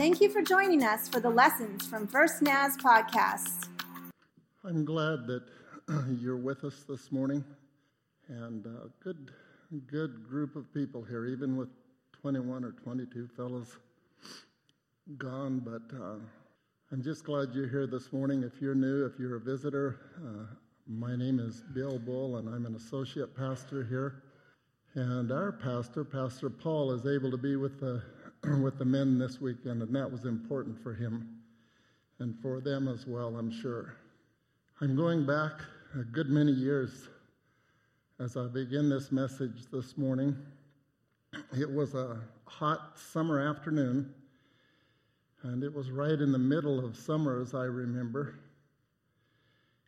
Thank you for joining us for the Lessons from First Naz podcast. I'm glad that you're with us this morning, and a good, good group of people here, even with 21 or 22 fellows gone. But uh, I'm just glad you're here this morning. If you're new, if you're a visitor, uh, my name is Bill Bull, and I'm an associate pastor here. And our pastor, Pastor Paul, is able to be with the with the men this weekend, and that was important for him and for them as well, I'm sure. I'm going back a good many years as I begin this message this morning. It was a hot summer afternoon, and it was right in the middle of summer, as I remember.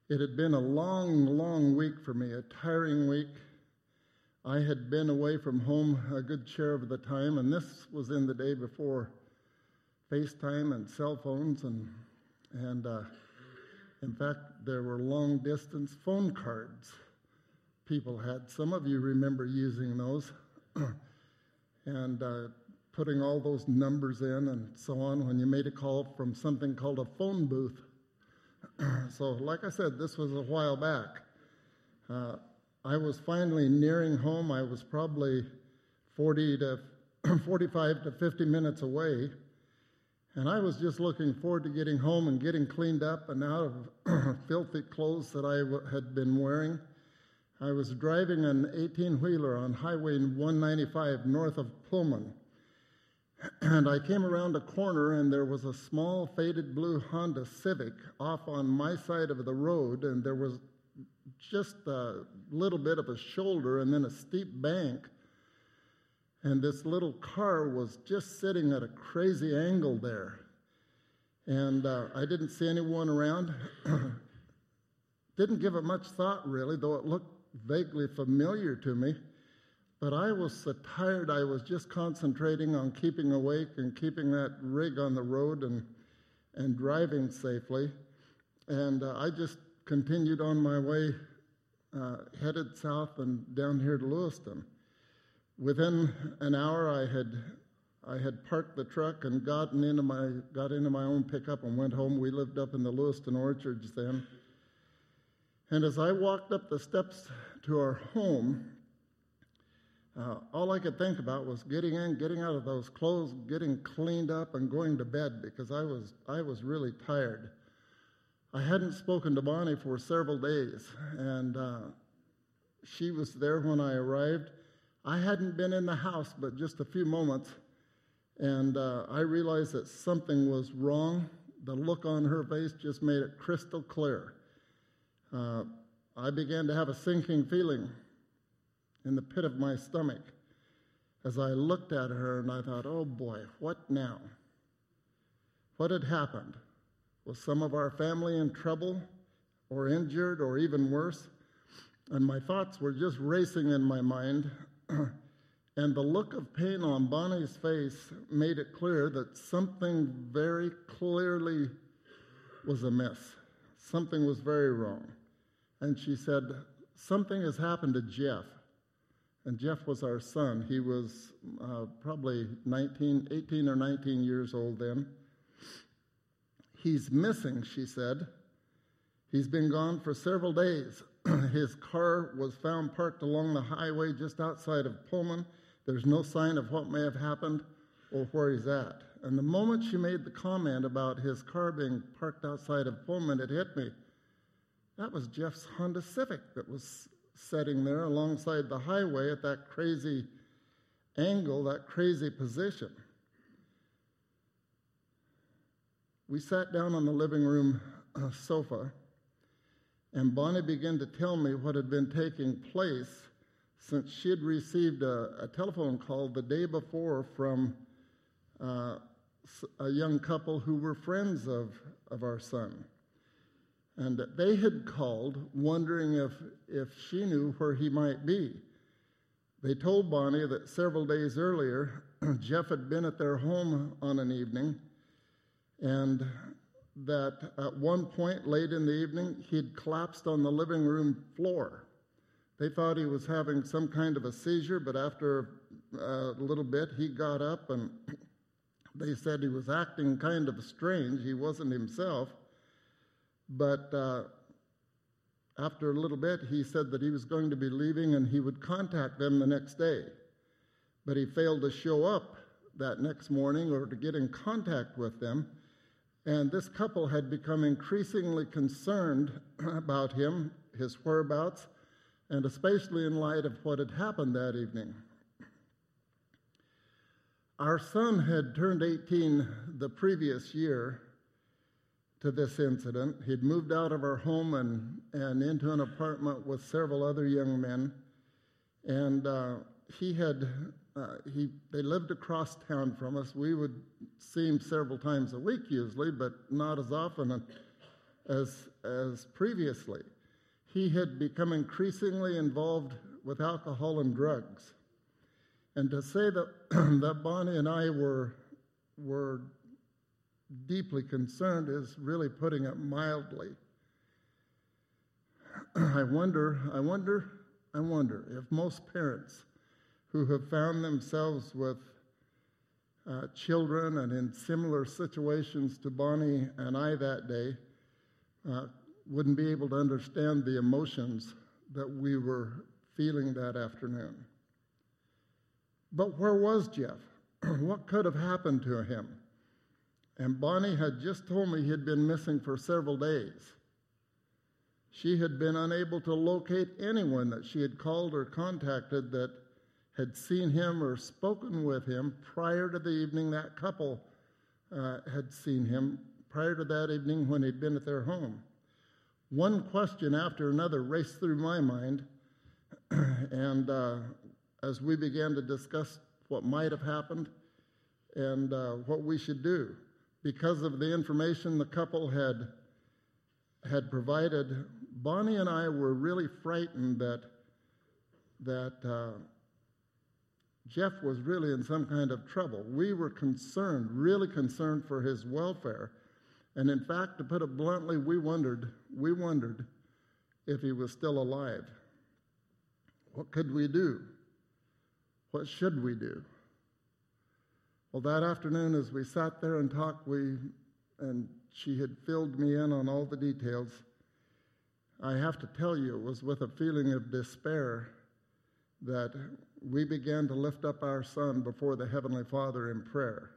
It had been a long, long week for me, a tiring week I had been away from home a good share of the time, and this was in the day before FaceTime and cell phones, and and uh, in fact, there were long distance phone cards people had. Some of you remember using those, and uh, putting all those numbers in and so on when you made a call from something called a phone booth. so, like I said, this was a while back. Uh, I was finally nearing home. I was probably 40 to 45 to 50 minutes away. And I was just looking forward to getting home and getting cleaned up and out of filthy clothes that I w- had been wearing. I was driving an 18 wheeler on Highway 195 north of Pullman. And I came around a corner, and there was a small faded blue Honda Civic off on my side of the road, and there was just a little bit of a shoulder and then a steep bank. And this little car was just sitting at a crazy angle there. And uh, I didn't see anyone around. didn't give it much thought, really, though it looked vaguely familiar to me. But I was so tired, I was just concentrating on keeping awake and keeping that rig on the road and, and driving safely. And uh, I just continued on my way, uh, headed south and down here to Lewiston. Within an hour, I had I had parked the truck and gotten into my got into my own pickup and went home. We lived up in the Lewiston Orchards then. And as I walked up the steps to our home, uh, all I could think about was getting in, getting out of those clothes, getting cleaned up, and going to bed because I was I was really tired. I hadn't spoken to Bonnie for several days, and uh, she was there when I arrived. I hadn't been in the house but just a few moments, and uh, I realized that something was wrong. The look on her face just made it crystal clear. Uh, I began to have a sinking feeling in the pit of my stomach as I looked at her, and I thought, oh boy, what now? What had happened? Was some of our family in trouble or injured or even worse? And my thoughts were just racing in my mind. and the look of pain on Bonnie's face made it clear that something very clearly was amiss. Something was very wrong. And she said, Something has happened to Jeff. And Jeff was our son. He was uh, probably 19, 18 or 19 years old then. He's missing, she said. He's been gone for several days. His car was found parked along the highway just outside of Pullman. There's no sign of what may have happened or where he's at. And the moment she made the comment about his car being parked outside of Pullman, it hit me. That was Jeff's Honda Civic that was sitting there alongside the highway at that crazy angle, that crazy position. We sat down on the living room uh, sofa, and Bonnie began to tell me what had been taking place since she had received a, a telephone call the day before from uh, a young couple who were friends of, of our son. And they had called wondering if, if she knew where he might be. They told Bonnie that several days earlier, Jeff had been at their home on an evening and that at one point late in the evening, he'd collapsed on the living room floor. They thought he was having some kind of a seizure, but after a little bit, he got up and they said he was acting kind of strange. He wasn't himself. But uh, after a little bit, he said that he was going to be leaving and he would contact them the next day. But he failed to show up that next morning or to get in contact with them. And this couple had become increasingly concerned about him, his whereabouts, and especially in light of what had happened that evening. Our son had turned 18 the previous year to this incident. He'd moved out of our home and, and into an apartment with several other young men. And uh, he had, uh, he, they lived across town from us. We would see him several times a week usually, but not as often as, as previously. He had become increasingly involved with alcohol and drugs. And to say that, that Bonnie and I were, were deeply concerned is really putting it mildly. I wonder, I wonder, I wonder if most parents who have found themselves with uh, children and in similar situations to Bonnie and I that day uh, wouldn't be able to understand the emotions that we were feeling that afternoon. But where was Jeff? what could have happened to him? And Bonnie had just told me he had been missing for several days. She had been unable to locate anyone that she had called or contacted that had seen him or spoken with him prior to the evening that couple uh, had seen him, prior to that evening when he'd been at their home. One question after another raced through my mind, and uh, as we began to discuss what might have happened and uh, what we should do, because of the information the couple had had provided, Bonnie and I were really frightened that that uh, Jeff was really in some kind of trouble. We were concerned, really concerned for his welfare, and in fact, to put it bluntly, we wondered we wondered if he was still alive. What could we do? What should we do? Well, that afternoon, as we sat there and talked, we, and she had filled me in on all the details. I have to tell you, it was with a feeling of despair that we began to lift up our son before the Heavenly Father in prayer.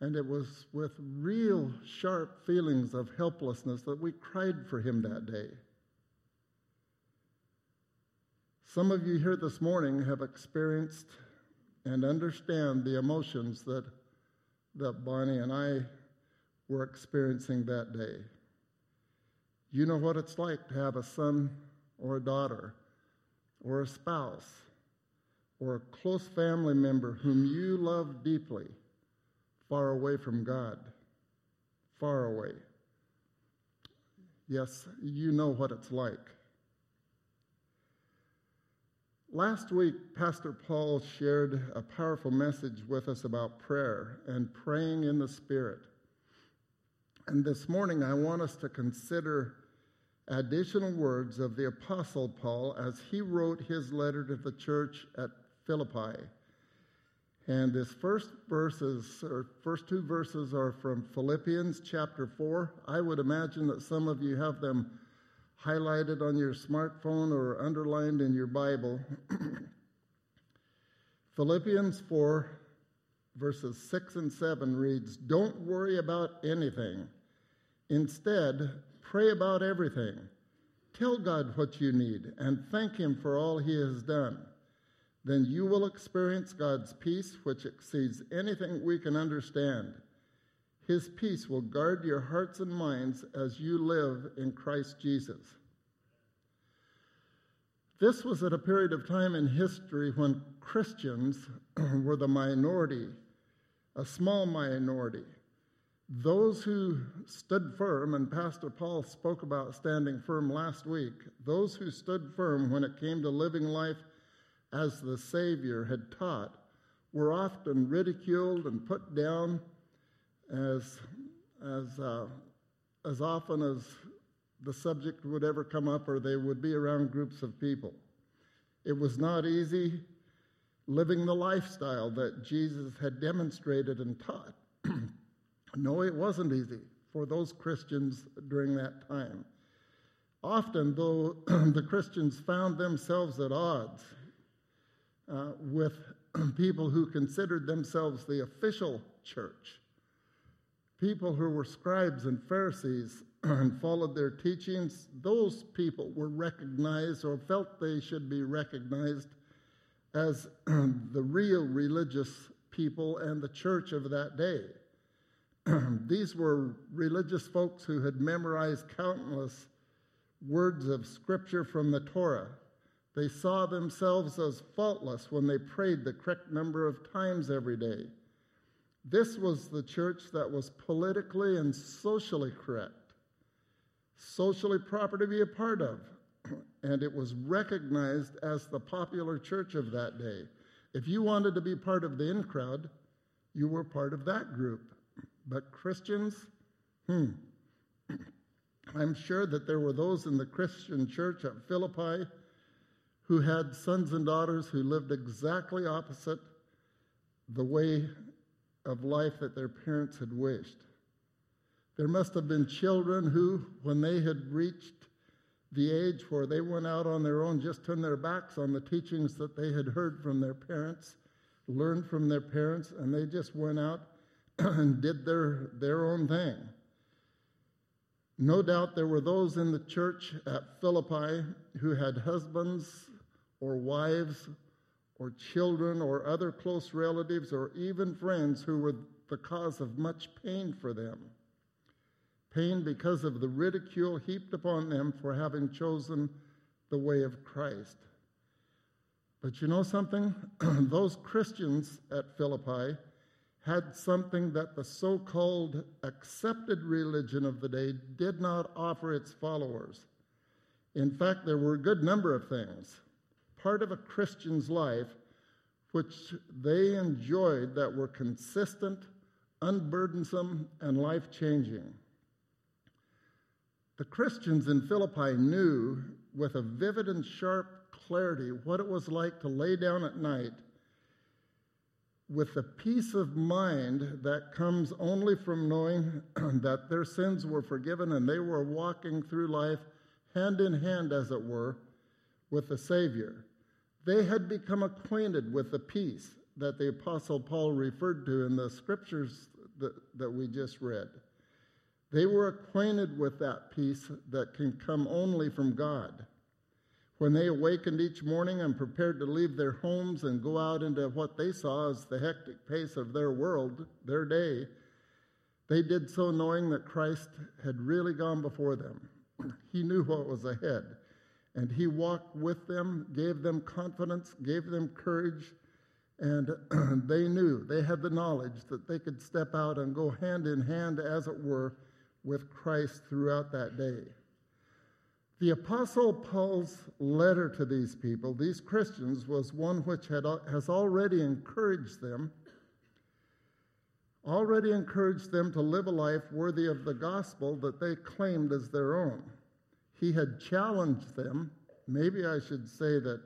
And it was with real sharp feelings of helplessness that we cried for him that day. Some of you here this morning have experienced and understand the emotions that, that Bonnie and I were experiencing that day. You know what it's like to have a son or a daughter or a spouse or a close family member whom you love deeply far away from God. Far away. Yes, you know what it's like. Last week, Pastor Paul shared a powerful message with us about prayer and praying in the Spirit. And this morning, I want us to consider additional words of the Apostle Paul as he wrote his letter to the church at Philippi. And this first verses, or first two verses, are from Philippians chapter 4. I would imagine that some of you have them highlighted on your smartphone or underlined in your Bible. Philippians 4, verses 6 and 7 reads Don't worry about anything. Instead, pray about everything. Tell God what you need and thank Him for all He has done. Then you will experience God's peace, which exceeds anything we can understand. His peace will guard your hearts and minds as you live in Christ Jesus. This was at a period of time in history when Christians were the minority, a small minority. Those who stood firm, and Pastor Paul spoke about standing firm last week, those who stood firm when it came to living life as the Savior had taught, were often ridiculed and put down as, as, uh, as often as the subject would ever come up or they would be around groups of people. It was not easy living the lifestyle that Jesus had demonstrated and taught. No, it wasn't easy for those Christians during that time. Often, though, the Christians found themselves at odds uh, with people who considered themselves the official church, people who were scribes and Pharisees and followed their teachings, those people were recognized or felt they should be recognized as the real religious people and the church of that day. These were religious folks who had memorized countless words of scripture from the Torah. They saw themselves as faultless when they prayed the correct number of times every day. This was the church that was politically and socially correct, socially proper to be a part of and it was recognized as the popular church of that day. If you wanted to be part of the in crowd, you were part of that group. But Christians, hmm, I'm sure that there were those in the Christian church at Philippi who had sons and daughters who lived exactly opposite the way of life that their parents had wished. There must have been children who, when they had reached the age where they went out on their own, just turned their backs on the teachings that they had heard from their parents, learned from their parents, and they just went out and did their, their own thing. No doubt there were those in the church at Philippi who had husbands or wives or children or other close relatives or even friends who were the cause of much pain for them pain because of the ridicule heaped upon them for having chosen the way of Christ. But you know something? Those Christians at Philippi had something that the so called accepted religion of the day did not offer its followers. In fact, there were a good number of things, part of a Christian's life, which they enjoyed that were consistent, unburdensome, and life changing. The Christians in Philippi knew with a vivid and sharp clarity what it was like to lay down at night with the peace of mind that comes only from knowing that their sins were forgiven and they were walking through life hand in hand, as it were, with the Savior. They had become acquainted with the peace that the Apostle Paul referred to in the scriptures that, that we just read. They were acquainted with that peace that can come only from God. When they awakened each morning and prepared to leave their homes and go out into what they saw as the hectic pace of their world, their day, they did so knowing that Christ had really gone before them. He knew what was ahead. And He walked with them, gave them confidence, gave them courage, and they knew, they had the knowledge that they could step out and go hand in hand, as it were, with Christ throughout that day. The Apostle Paul's letter to these people, these Christians, was one which had, has already encouraged them, already encouraged them to live a life worthy of the gospel that they claimed as their own. He had challenged them. Maybe I should say that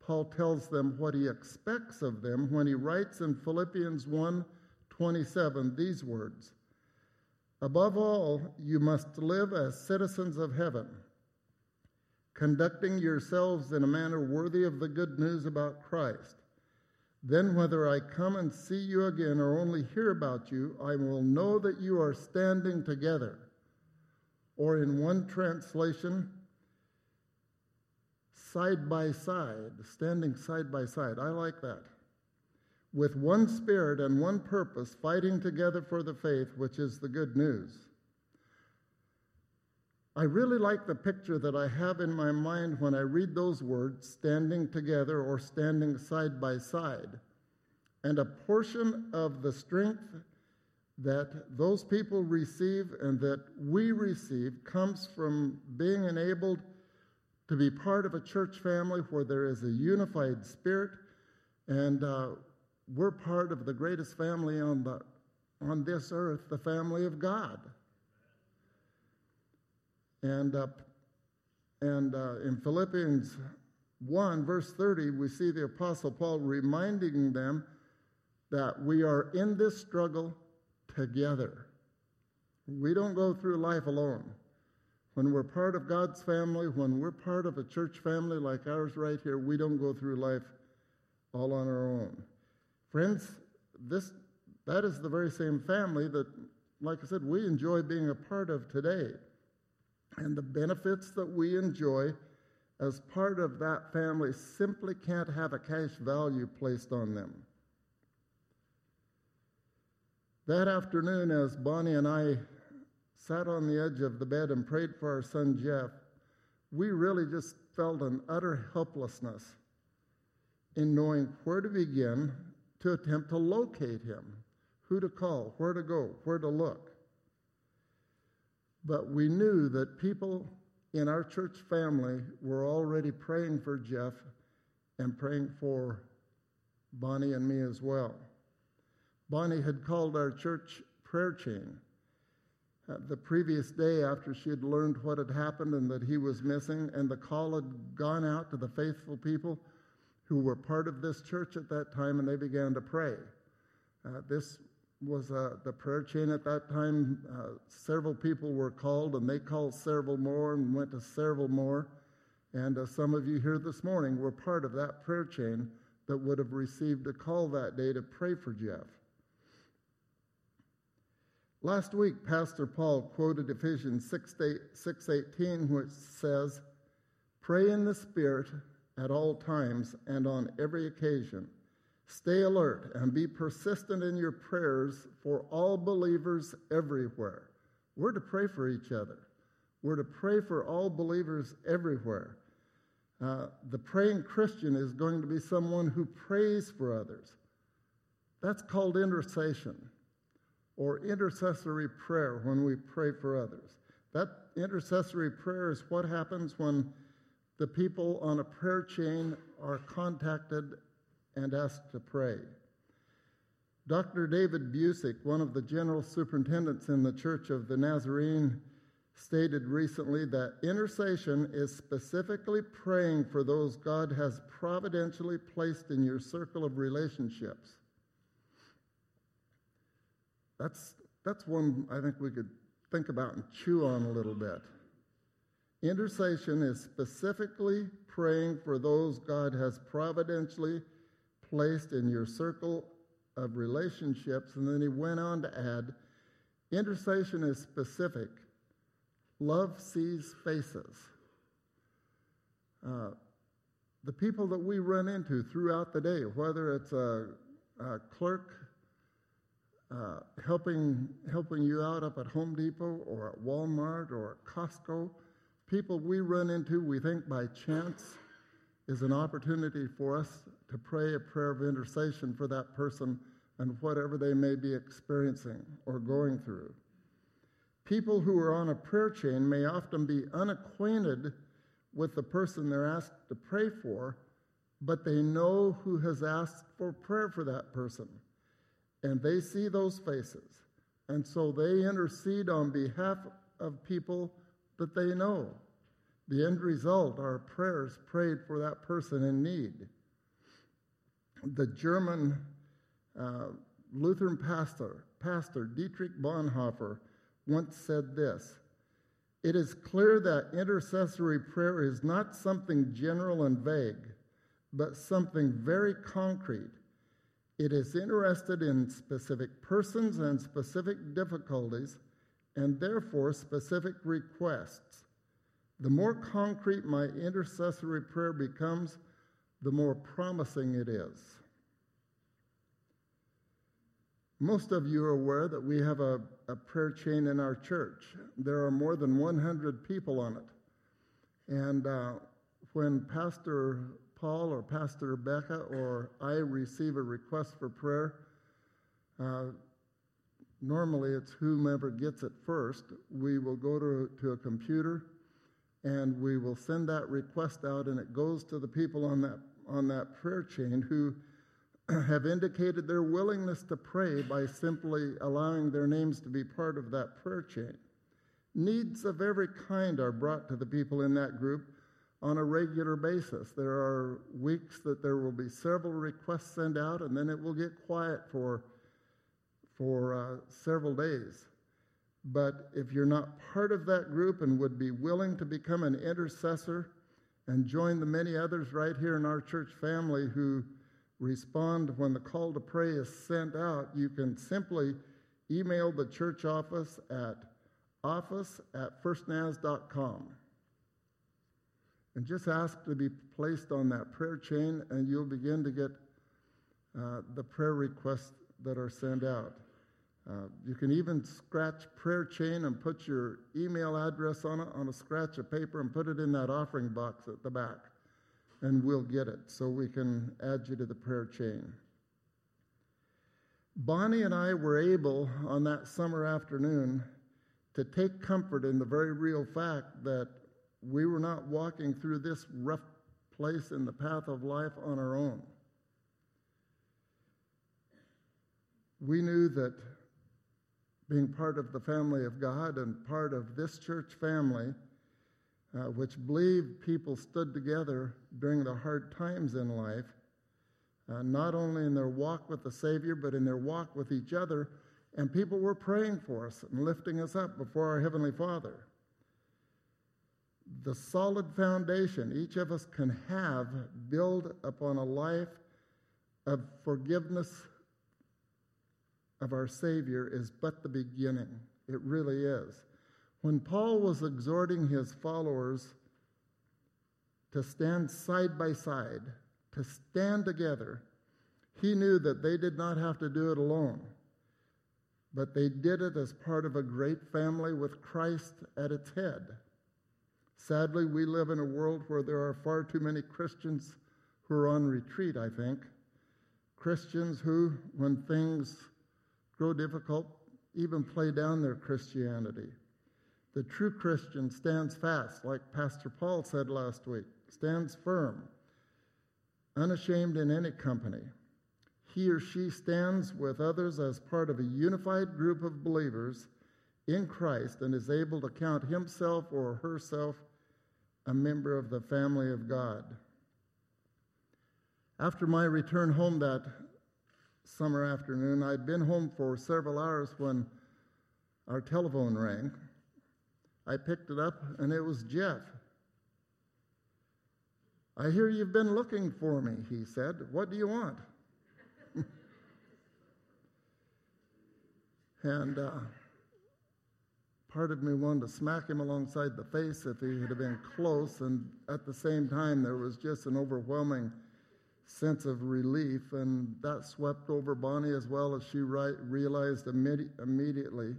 Paul tells them what he expects of them when he writes in Philippians 1 27 these words Above all, you must live as citizens of heaven, conducting yourselves in a manner worthy of the good news about Christ. Then, whether I come and see you again or only hear about you, I will know that you are standing together. Or, in one translation, side by side, standing side by side. I like that with one spirit and one purpose, fighting together for the faith, which is the good news. I really like the picture that I have in my mind when I read those words, standing together or standing side by side. And a portion of the strength that those people receive and that we receive comes from being enabled to be part of a church family where there is a unified spirit and uh, we're part of the greatest family on, the, on this earth, the family of God. And, uh, and uh, in Philippians 1, verse 30, we see the Apostle Paul reminding them that we are in this struggle together. We don't go through life alone. When we're part of God's family, when we're part of a church family like ours right here, we don't go through life all on our own. Friends, this that is the very same family that, like I said, we enjoy being a part of today. And the benefits that we enjoy as part of that family simply can't have a cash value placed on them. That afternoon, as Bonnie and I sat on the edge of the bed and prayed for our son Jeff, we really just felt an utter helplessness in knowing where to begin to attempt to locate him, who to call, where to go, where to look. But we knew that people in our church family were already praying for Jeff and praying for Bonnie and me as well. Bonnie had called our church prayer chain. Uh, the previous day, after she had learned what had happened and that he was missing, and the call had gone out to the faithful people who were part of this church at that time, and they began to pray. Uh, this was uh, the prayer chain at that time. Uh, several people were called, and they called several more and went to several more. And uh, some of you here this morning were part of that prayer chain that would have received a call that day to pray for Jeff. Last week, Pastor Paul quoted Ephesians 6:18, which says, "Pray in the Spirit at all times and on every occasion. Stay alert and be persistent in your prayers for all believers everywhere." We're to pray for each other. We're to pray for all believers everywhere. Uh, the praying Christian is going to be someone who prays for others. That's called intercession or intercessory prayer when we pray for others. That intercessory prayer is what happens when the people on a prayer chain are contacted and asked to pray. Dr. David Busic, one of the general superintendents in the Church of the Nazarene, stated recently that intercession is specifically praying for those God has providentially placed in your circle of relationships. That's, that's one I think we could think about and chew on a little bit. Intercession is specifically praying for those God has providentially placed in your circle of relationships. And then he went on to add intercession is specific. Love sees faces. Uh, the people that we run into throughout the day, whether it's a, a clerk uh, helping, helping you out up at Home Depot or at Walmart or at Costco. People we run into, we think by chance, is an opportunity for us to pray a prayer of intercession for that person and whatever they may be experiencing or going through. People who are on a prayer chain may often be unacquainted with the person they're asked to pray for, but they know who has asked for prayer for that person and they see those faces. And so they intercede on behalf of people that they know. The end result are prayers prayed for that person in need. The German uh, Lutheran pastor, pastor Dietrich Bonhoeffer, once said this It is clear that intercessory prayer is not something general and vague, but something very concrete it is interested in specific persons and specific difficulties, and therefore specific requests. The more concrete my intercessory prayer becomes, the more promising it is. Most of you are aware that we have a, a, prayer chain in our church. There are more than 100 people on it. And uh, when Pastor Paul or Pastor Becca or I receive a request for prayer, uh, normally it's whomever gets it first. We will go to, to a computer and we will send that request out, and it goes to the people on that, on that prayer chain who have indicated their willingness to pray by simply allowing their names to be part of that prayer chain. Needs of every kind are brought to the people in that group on a regular basis. There are weeks that there will be several requests sent out, and then it will get quiet for, for uh, several days. But if you're not part of that group and would be willing to become an intercessor and join the many others right here in our church family who respond when the call to pray is sent out, you can simply email the church office at office at firstnaz.com and just ask to be placed on that prayer chain, and you'll begin to get uh, the prayer requests that are sent out. Uh, you can even scratch prayer chain and put your email address on it on a scratch of paper and put it in that offering box at the back, and we'll get it so we can add you to the prayer chain. Bonnie and I were able on that summer afternoon to take comfort in the very real fact that we were not walking through this rough place in the path of life on our own. We knew that being part of the family of God and part of this church family, uh, which believed people stood together during the hard times in life, uh, not only in their walk with the Savior, but in their walk with each other. And people were praying for us and lifting us up before our Heavenly Father the solid foundation each of us can have build upon a life of forgiveness of our Savior is but the beginning. It really is. When Paul was exhorting his followers to stand side by side, to stand together, he knew that they did not have to do it alone, but they did it as part of a great family with Christ at its head. Sadly, we live in a world where there are far too many Christians who are on retreat, I think. Christians who, when things grow difficult, even play down their Christianity. The true Christian stands fast, like Pastor Paul said last week, stands firm, unashamed in any company. He or she stands with others as part of a unified group of believers in Christ and is able to count himself or herself a member of the family of God. After my return home that summer afternoon, I'd been home for several hours when our telephone rang. I picked it up, and it was Jeff. I hear you've been looking for me, he said. What do you want? and uh, part of me wanted to smack him alongside the face if he had been close, and at the same time, there was just an overwhelming sense of relief, and that swept over Bonnie as well as she realized immedi- immediately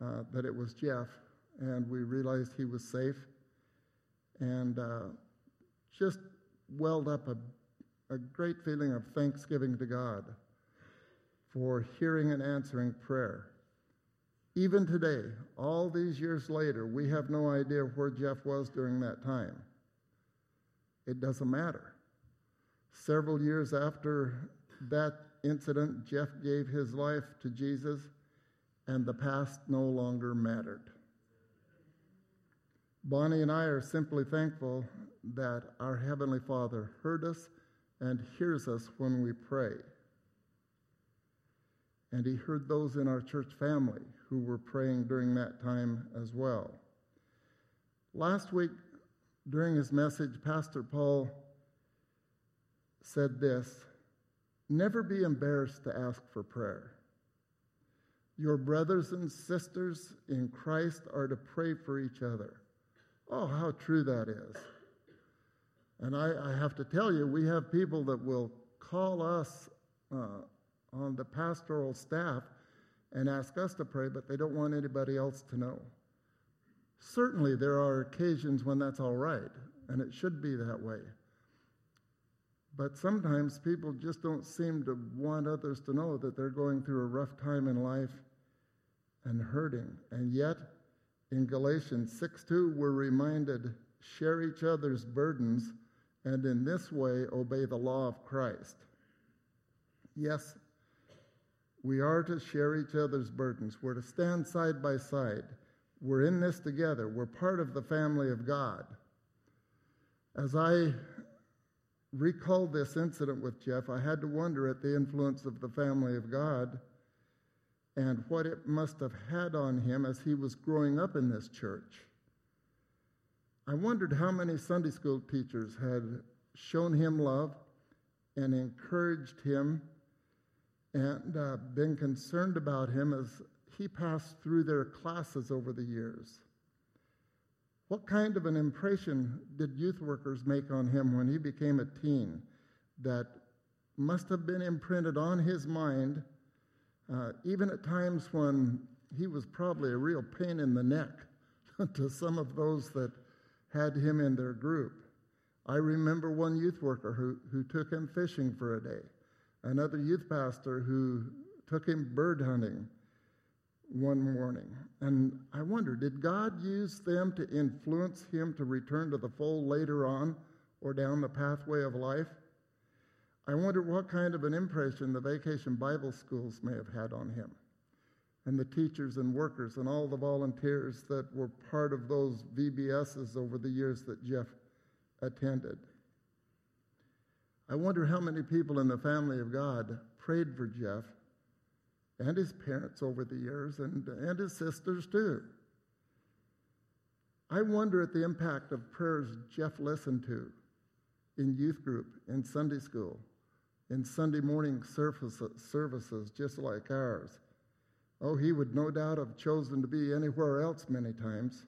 uh, that it was Jeff, and we realized he was safe, and uh, just welled up a, a great feeling of thanksgiving to God for hearing and answering prayer. Even today, all these years later, we have no idea where Jeff was during that time. It doesn't matter. Several years after that incident, Jeff gave his life to Jesus, and the past no longer mattered. Bonnie and I are simply thankful that our Heavenly Father heard us and hears us when we pray. And He heard those in our church family who were praying during that time as well. Last week, during his message, Pastor Paul said this Never be embarrassed to ask for prayer. Your brothers and sisters in Christ are to pray for each other. Oh, how true that is. And I, I have to tell you, we have people that will call us uh, on the pastoral staff and ask us to pray, but they don't want anybody else to know. Certainly, there are occasions when that's all right, and it should be that way. But sometimes people just don't seem to want others to know that they're going through a rough time in life and hurting. And yet, in Galatians 6 2, we're reminded share each other's burdens and in this way obey the law of Christ. Yes, we are to share each other's burdens. We're to stand side by side. We're in this together. We're part of the family of God. As I recalled this incident with Jeff, I had to wonder at the influence of the family of God and what it must have had on him as he was growing up in this church. I wondered how many Sunday school teachers had shown him love and encouraged him and uh, been concerned about him as he passed through their classes over the years. What kind of an impression did youth workers make on him when he became a teen that must have been imprinted on his mind, uh, even at times when he was probably a real pain in the neck to some of those that had him in their group? I remember one youth worker who, who took him fishing for a day, another youth pastor who took him bird hunting one morning. And I wonder, did God use them to influence him to return to the fold later on or down the pathway of life? I wonder what kind of an impression the vacation Bible schools may have had on him, and the teachers and workers and all the volunteers that were part of those VBSs over the years that Jeff attended. I wonder how many people in the family of God prayed for Jeff and his parents over the years, and, and his sisters too. I wonder at the impact of prayers Jeff listened to in youth group, in Sunday school, in Sunday morning services just like ours. Oh, he would no doubt have chosen to be anywhere else many times.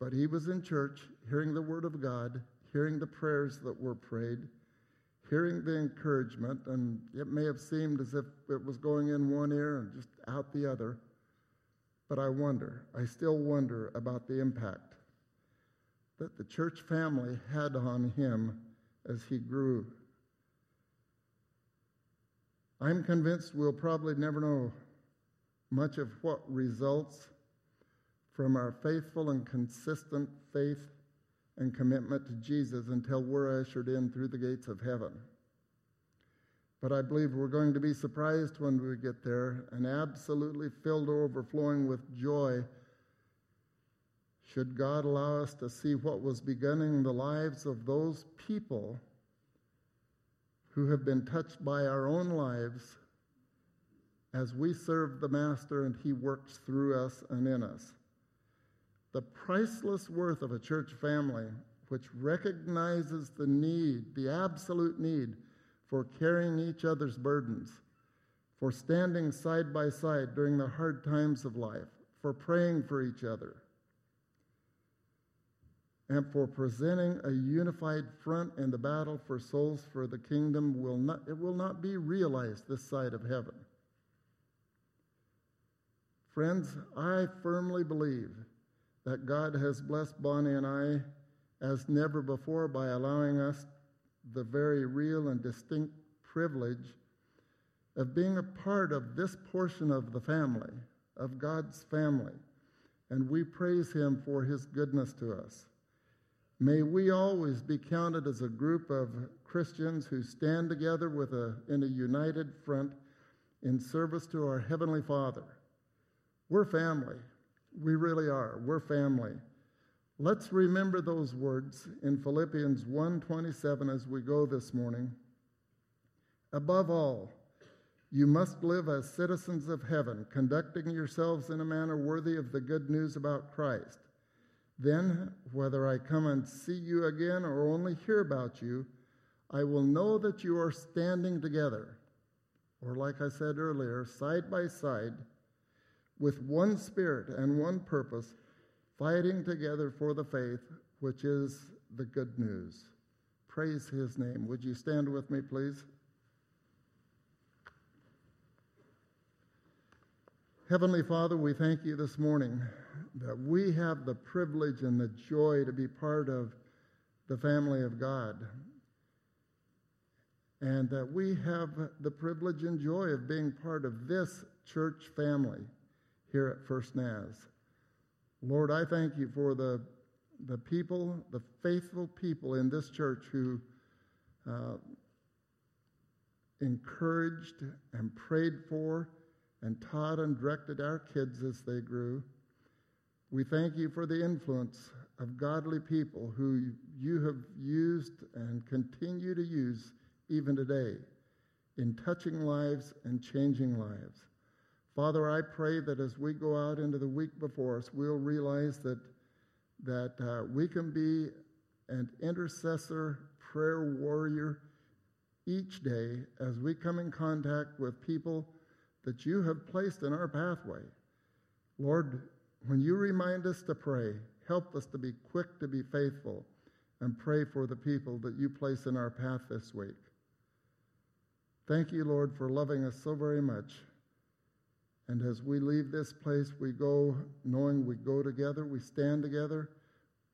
But he was in church, hearing the word of God, hearing the prayers that were prayed, hearing the encouragement, and it may have seemed as if it was going in one ear and just out the other. But I wonder, I still wonder about the impact that the church family had on him as he grew. I'm convinced we'll probably never know much of what results from our faithful and consistent faith and commitment to Jesus until we're ushered in through the gates of heaven. But I believe we're going to be surprised when we get there and absolutely filled overflowing with joy should God allow us to see what was beginning in the lives of those people who have been touched by our own lives as we serve the Master and He works through us and in us the priceless worth of a church family which recognizes the need, the absolute need, for carrying each other's burdens, for standing side by side during the hard times of life, for praying for each other, and for presenting a unified front in the battle for souls for the kingdom will not it will not be realized this side of heaven. Friends, I firmly believe that God has blessed Bonnie and I as never before by allowing us the very real and distinct privilege of being a part of this portion of the family, of God's family. And we praise Him for His goodness to us. May we always be counted as a group of Christians who stand together with a, in a united front in service to our Heavenly Father. We're family. We really are. We're family. Let's remember those words in Philippians 1:27 as we go this morning. Above all, you must live as citizens of heaven, conducting yourselves in a manner worthy of the good news about Christ. Then, whether I come and see you again or only hear about you, I will know that you are standing together, or like I said earlier, side by side with one spirit and one purpose, fighting together for the faith, which is the good news. Praise his name. Would you stand with me, please? Heavenly Father, we thank you this morning that we have the privilege and the joy to be part of the family of God. And that we have the privilege and joy of being part of this church family here at First Naz. Lord, I thank you for the, the people, the faithful people in this church who uh, encouraged and prayed for and taught and directed our kids as they grew. We thank you for the influence of godly people who you have used and continue to use even today in touching lives and changing lives. Father, I pray that as we go out into the week before us, we'll realize that, that uh, we can be an intercessor, prayer warrior each day as we come in contact with people that you have placed in our pathway. Lord, when you remind us to pray, help us to be quick to be faithful and pray for the people that you place in our path this week. Thank you, Lord, for loving us so very much. And as we leave this place, we go knowing we go together, we stand together,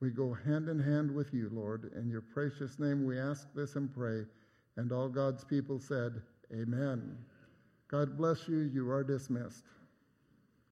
we go hand in hand with you, Lord. In your precious name we ask this and pray. And all God's people said, Amen. God bless you. You are dismissed.